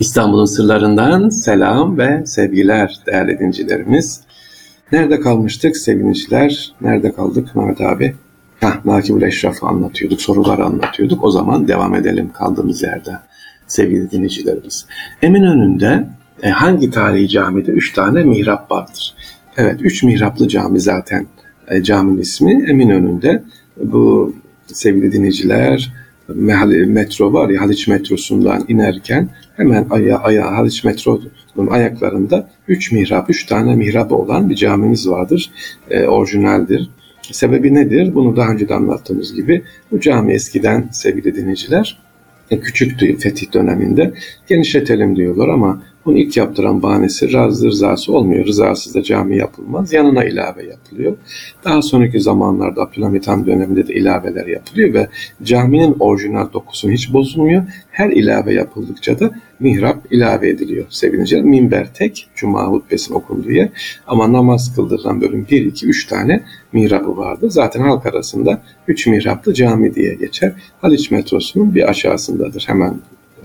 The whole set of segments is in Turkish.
İstanbul'un sırlarından selam ve sevgiler değerli dincilerimiz. Nerede kalmıştık sevgiliciler? Nerede kaldık Mehmet abi? Hah, Nakibül Eşraf'ı anlatıyorduk, soruları anlatıyorduk. O zaman devam edelim kaldığımız yerde sevgili dinleyicilerimiz. Eminönü'nde e, hangi tarihi camide üç tane mihrap vardır? Evet, üç mihraplı cami zaten e, caminin ismi. Eminönü'nde bu sevgili dinleyiciler metro var ya Haliç metrosundan inerken hemen aya, aya Haliç metronun ayaklarında üç mihrap, üç tane mihrabı olan bir camimiz vardır. E, orijinaldir. Sebebi nedir? Bunu daha önce de anlattığımız gibi bu cami eskiden sevgili dinleyiciler e, küçüktü fetih döneminde genişletelim diyorlar ama bunu ilk yaptıran bahanesi razı rızası olmuyor. Rızasız da cami yapılmaz. Yanına ilave yapılıyor. Daha sonraki zamanlarda Abdülhamit Han döneminde de ilaveler yapılıyor ve caminin orijinal dokusu hiç bozulmuyor. Her ilave yapıldıkça da mihrap ilave ediliyor sevgili Minber tek, cuma hutbesinin okunduğu yer. Ama namaz kıldırılan bölüm 1, 2, 3 tane mihrabı vardı. Zaten halk arasında 3 mihraplı cami diye geçer. Haliç metrosunun bir aşağısındadır. Hemen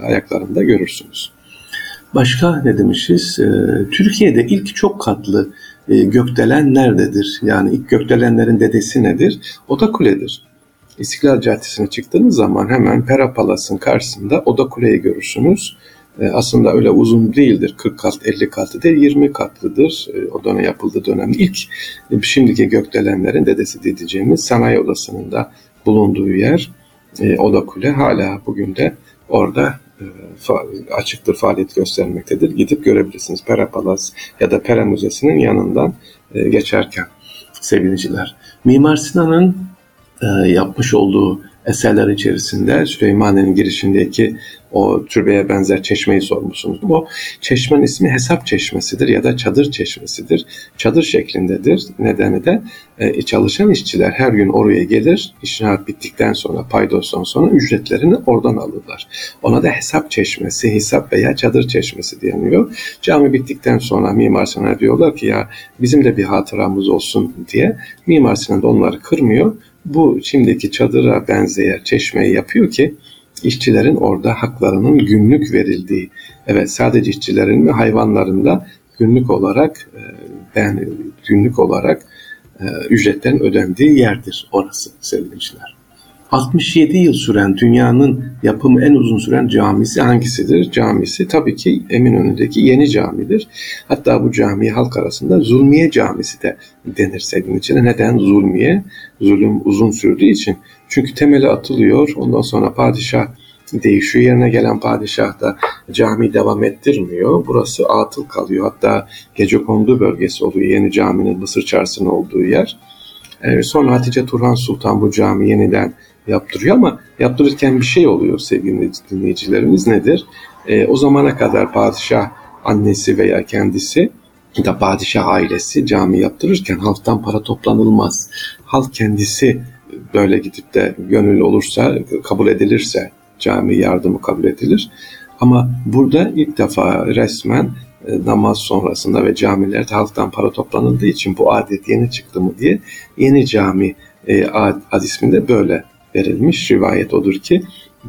ayaklarında görürsünüz. Başka ne demişiz? Ee, Türkiye'de ilk çok katlı e, gökdelen nerededir? Yani ilk gökdelenlerin dedesi nedir? Oda Kule'dir. İstiklal Caddesi'ne çıktığınız zaman hemen Pera Palas'ın karşısında Oda Kule'yi görürsünüz. E, aslında öyle uzun değildir. 40 kat, 50 katlı değil, 20 katlıdır. E, o dönem yapıldığı dönem ilk e, şimdiki gökdelenlerin dedesi diyeceğimiz sanayi odasının da bulunduğu yer e, Oda Kule hala bugün de orada açıktır, faaliyet göstermektedir. Gidip görebilirsiniz. Pera Palas ya da Pera Müzesi'nin yanından e, geçerken sevgiliciler. Mimar Sinan'ın e, yapmış olduğu eserler içerisinde Süleymaniye'nin girişindeki o türbeye benzer çeşmeyi sormuşsunuz. O çeşmenin ismi hesap çeşmesidir ya da çadır çeşmesidir. Çadır şeklindedir. Nedeni de e, çalışan işçiler her gün oraya gelir. İşinat bittikten sonra paydostan sonra ücretlerini oradan alırlar. Ona da hesap çeşmesi, hesap veya çadır çeşmesi deniyor. Cami bittikten sonra Mimar Sinan diyorlar ki ya bizim de bir hatıramız olsun diye. Mimar Sinan da onları kırmıyor. Bu şimdiki çadıra benzeyen çeşmeyi yapıyor ki işçilerin orada haklarının günlük verildiği, evet sadece işçilerin mi hayvanların da günlük olarak ben günlük olarak e, ücretlerin ödendiği yerdir orası sevgiliciler. 67 yıl süren dünyanın yapımı en uzun süren camisi hangisidir? Camisi tabii ki Eminönü'ndeki yeni camidir. Hatta bu cami halk arasında Zulmiye Camisi de denir sevgili içine. Neden Zulmiye? Zulüm uzun sürdüğü için. Çünkü temeli atılıyor. Ondan sonra padişah değişiyor. Yerine gelen padişah da cami devam ettirmiyor. Burası atıl kalıyor. Hatta Gecekondu bölgesi oluyor. Yeni caminin Mısır Çarşısı'nın olduğu yer. Ee, sonra Hatice Turhan Sultan bu cami yeniden yaptırıyor ama yaptırırken bir şey oluyor sevgili dinleyicilerimiz nedir? E, o zamana kadar padişah annesi veya kendisi da padişah ailesi cami yaptırırken halktan para toplanılmaz. Halk kendisi böyle gidip de gönüllü olursa, kabul edilirse cami yardımı kabul edilir. Ama burada ilk defa resmen e, namaz sonrasında ve camilerde halktan para toplanıldığı için bu adet yeni çıktı mı diye yeni cami e, ad, ad isminde böyle verilmiş. Rivayet odur ki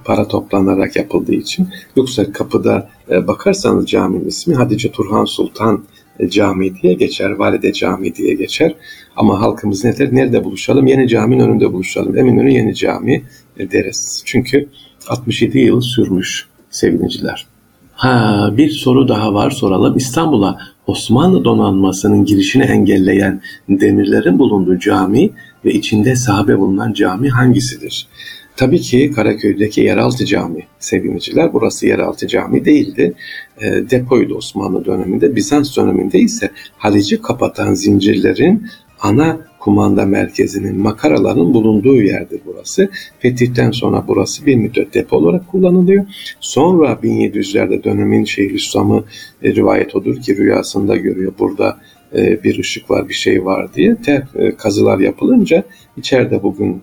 para toplanarak yapıldığı için. Yoksa kapıda e, bakarsanız caminin ismi Hatice Turhan Sultan e, Camii diye geçer, Valide Camii diye geçer. Ama halkımız ne der? Nerede buluşalım? Yeni caminin önünde buluşalım. Eminönü Yeni Cami e, deriz. Çünkü 67 yıl sürmüş sevgiliciler. Ha, bir soru daha var soralım. İstanbul'a Osmanlı donanmasının girişini engelleyen demirlerin bulunduğu cami ve içinde sahabe bulunan cami hangisidir? Tabii ki Karaköy'deki yeraltı cami sevgiliciler. Burası yeraltı cami değildi. E, depoydu Osmanlı döneminde. Bizans döneminde ise Halic'i kapatan zincirlerin ana kumanda merkezinin, makaraların bulunduğu yerdir burası. Fetihten sonra burası bir müddet depo olarak kullanılıyor. Sonra 1700'lerde dönemin Şeyhülislam'ı e, rivayet odur ki rüyasında görüyor burada bir ışık var, bir şey var diye. Te, e, kazılar yapılınca içeride bugün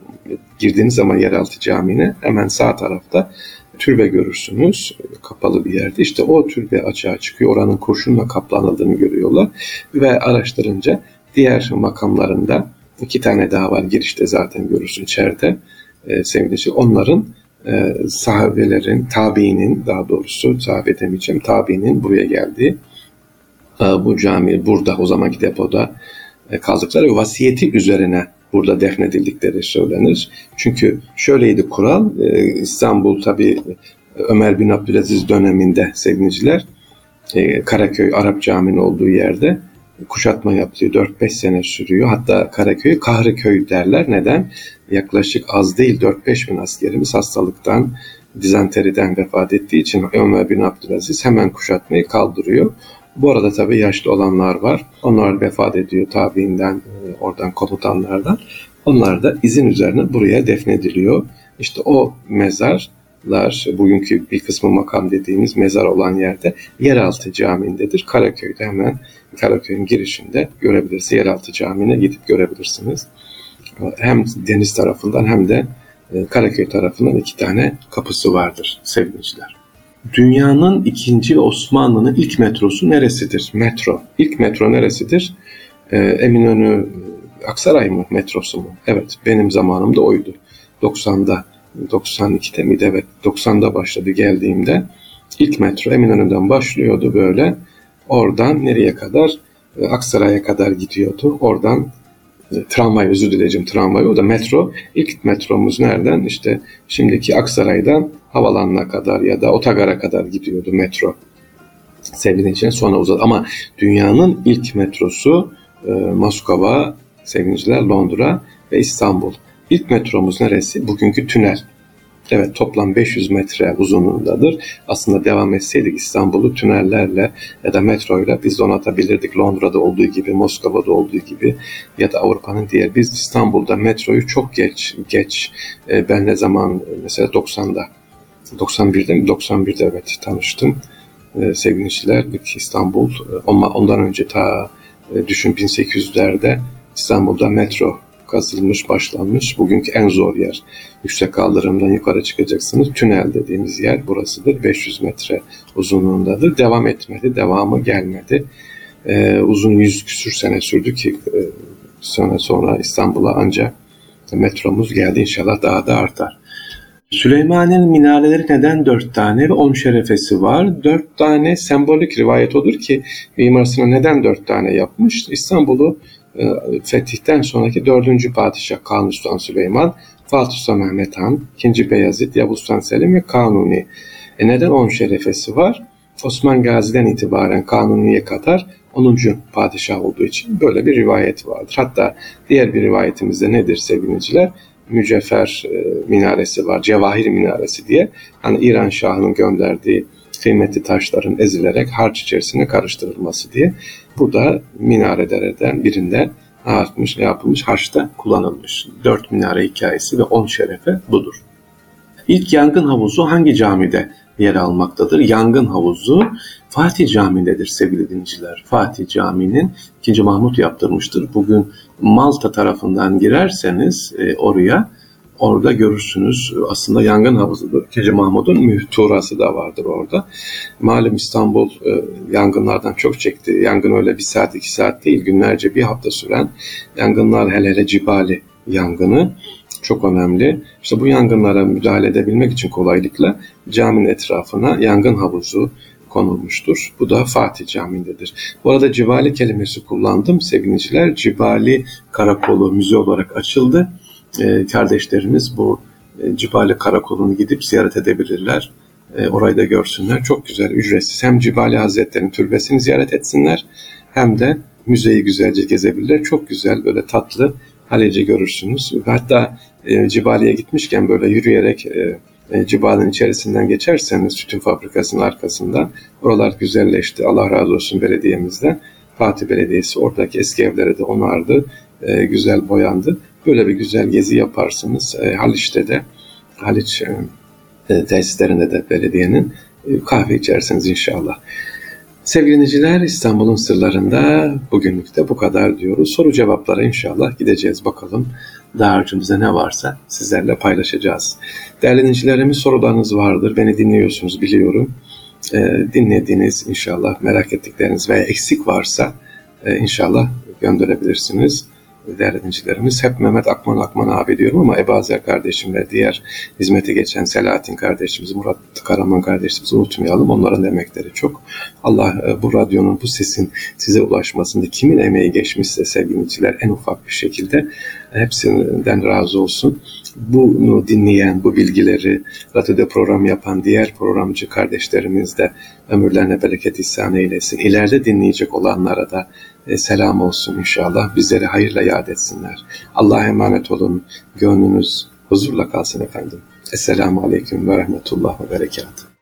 girdiğiniz zaman yeraltı camine hemen sağ tarafta türbe görürsünüz. Kapalı bir yerde. İşte o türbe açığa çıkıyor. Oranın kurşunla kaplanıldığını görüyorlar. Ve araştırınca diğer makamlarında iki tane daha var girişte zaten görürsün içeride e, sevgili Onların e, sahabelerin, tabiinin daha doğrusu sahabe demeyeceğim, tabiinin buraya geldiği e, bu cami burada o zamanki depoda e, kaldıkları vasiyeti üzerine burada defnedildikleri söylenir. Çünkü şöyleydi kural, e, İstanbul tabi Ömer bin Abdülaziz döneminde sevgiliciler e, Karaköy Arap Camii'nin olduğu yerde kuşatma yaptığı 4-5 sene sürüyor. Hatta Karaköy'ü Kahriköy derler. Neden? Yaklaşık az değil 4-5 bin askerimiz hastalıktan, dizanteriden vefat ettiği için Ömer bin Abdülaziz hemen kuşatmayı kaldırıyor. Bu arada tabii yaşlı olanlar var. Onlar vefat ediyor tabiinden, e, oradan komutanlardan. Onlar da izin üzerine buraya defnediliyor. İşte o mezarlar, bugünkü bir kısmı makam dediğimiz mezar olan yerde yeraltı camiindedir. Karaköy'de hemen Karaköy'ün girişinde görebilirsiniz. Yeraltı camine gidip görebilirsiniz. Hem deniz tarafından hem de e, Karaköy tarafından iki tane kapısı vardır sevgiliciler. Dünyanın ikinci Osmanlı'nın ilk metrosu neresidir? Metro. İlk metro neresidir? Ee, Eminönü Aksaray mı metrosu mu? Evet benim zamanımda oydu. 90'da 92'de miydi? Evet 90'da başladı geldiğimde. İlk metro Eminönü'nden başlıyordu böyle. Oradan nereye kadar? Ee, Aksaray'a kadar gidiyordu. Oradan tramvay özür dileyeceğim tramvay o da metro. İlk metromuz nereden? İşte şimdiki Aksaray'dan havalanına kadar ya da otogara kadar gidiyordu metro. Sevgili için sonra uzadı. Ama dünyanın ilk metrosu e, Moskova, sevgiliciler Londra ve İstanbul. İlk metromuz neresi? Bugünkü tünel. Evet toplam 500 metre uzunluğundadır. Aslında devam etseydik İstanbul'u tünellerle ya da metroyla biz donatabilirdik. Londra'da olduğu gibi, Moskova'da olduğu gibi ya da Avrupa'nın diğer. Biz İstanbul'da metroyu çok geç, geç e, ben ne zaman mesela 90'da 91'de mi? 91'de evet tanıştım. E, sevgili işçiler İstanbul ama ondan önce ta e, düşün 1800'lerde İstanbul'da metro kazılmış, başlanmış. Bugünkü en zor yer. Yüksek kaldırımdan yukarı çıkacaksınız. Tünel dediğimiz yer burasıdır. 500 metre uzunluğundadır. Devam etmedi, devamı gelmedi. Ee, uzun yüz küsür sene sürdü ki e, sonra sonra İstanbul'a ancak metromuz geldi. İnşallah daha da artar. Süleyman'ın minareleri neden dört tane ve on şerefesi var? Dört tane sembolik rivayet odur ki Mimar neden dört tane yapmış? İstanbul'u fetihten sonraki dördüncü padişah Kanuni Sultan Süleyman, Fatih Sultan Mehmet Han, ikinci Beyazıt, Yavuz Sultan Selim ve Kanuni. E neden on şerefesi var? Osman Gazi'den itibaren Kanuni'ye kadar 10. padişah olduğu için böyle bir rivayet vardır. Hatta diğer bir rivayetimizde nedir sevgiliciler? Mücevher e, minaresi var, Cevahir minaresi diye. Hani İran Şahı'nın gönderdiği kıymetli taşların ezilerek harç içerisine karıştırılması diye. Bu da minarelerden birinde artmış, yapılmış, harçta kullanılmış. Dört minare hikayesi ve on şerefe budur. İlk yangın havuzu hangi camide yer almaktadır? Yangın havuzu Fatih Camii'ndedir sevgili dinleyiciler. Fatih Camii'nin 2. Mahmut yaptırmıştır. Bugün Malta tarafından girerseniz e, oraya Orada görürsünüz aslında yangın havuzudur. Gece Mahmud'un mühturası da vardır orada. Malum İstanbul e, yangınlardan çok çekti. Yangın öyle bir saat iki saat değil günlerce bir hafta süren yangınlar hele hele Cibali yangını çok önemli. İşte bu yangınlara müdahale edebilmek için kolaylıkla caminin etrafına yangın havuzu konulmuştur. Bu da Fatih Camii'ndedir. Bu arada Cibali kelimesi kullandım sevgiliciler. Cibali Karakolu müze olarak açıldı e, kardeşlerimiz bu e, Cibali Karakolu'nu gidip ziyaret edebilirler. E, orayı da görsünler. Çok güzel, ücretsiz. Hem Cibali Hazretleri'nin türbesini ziyaret etsinler hem de müzeyi güzelce gezebilirler. Çok güzel, böyle tatlı Haleci görürsünüz. Hatta Cibali'ye gitmişken böyle yürüyerek Cibali'nin içerisinden geçerseniz sütün fabrikasının arkasından oralar güzelleşti. Allah razı olsun belediyemizden. Fatih Belediyesi oradaki eski evleri de onardı. Güzel boyandı. Böyle bir güzel gezi yaparsınız. E, Haliç'te de Haliç e, e, tesislerinde de belediyenin e, kahve içersiniz inşallah. Sevgili dinleyiciler İstanbul'un sırlarında bugünlük de bu kadar diyoruz. Soru cevaplara inşallah gideceğiz bakalım. Daha ne varsa sizlerle paylaşacağız. Değerli dinleyicilerimiz sorularınız vardır. Beni dinliyorsunuz biliyorum. E, dinlediğiniz inşallah merak ettikleriniz veya eksik varsa e, inşallah gönderebilirsiniz. Değerli dinleyicilerimiz. Hep Mehmet Akman Akman abi diyorum ama Ebazer kardeşim ve diğer hizmete geçen Selahattin kardeşimiz, Murat Karaman kardeşimizi unutmayalım. Onların emekleri çok. Allah e, bu radyonun, bu sesin size ulaşmasında kimin emeği geçmişse sevgili en ufak bir şekilde hepsinden razı olsun. Bunu dinleyen, bu bilgileri radyoda program yapan diğer programcı kardeşlerimiz de ömürlerine bereket ihsan eylesin. İleride dinleyecek olanlara da e, selam olsun inşallah. Bizleri hayırla yad etsinler. Allah'a emanet olun. Gönlünüz huzurla kalsın efendim. Esselamu Aleyküm ve Rahmetullah ve Berekatuhu.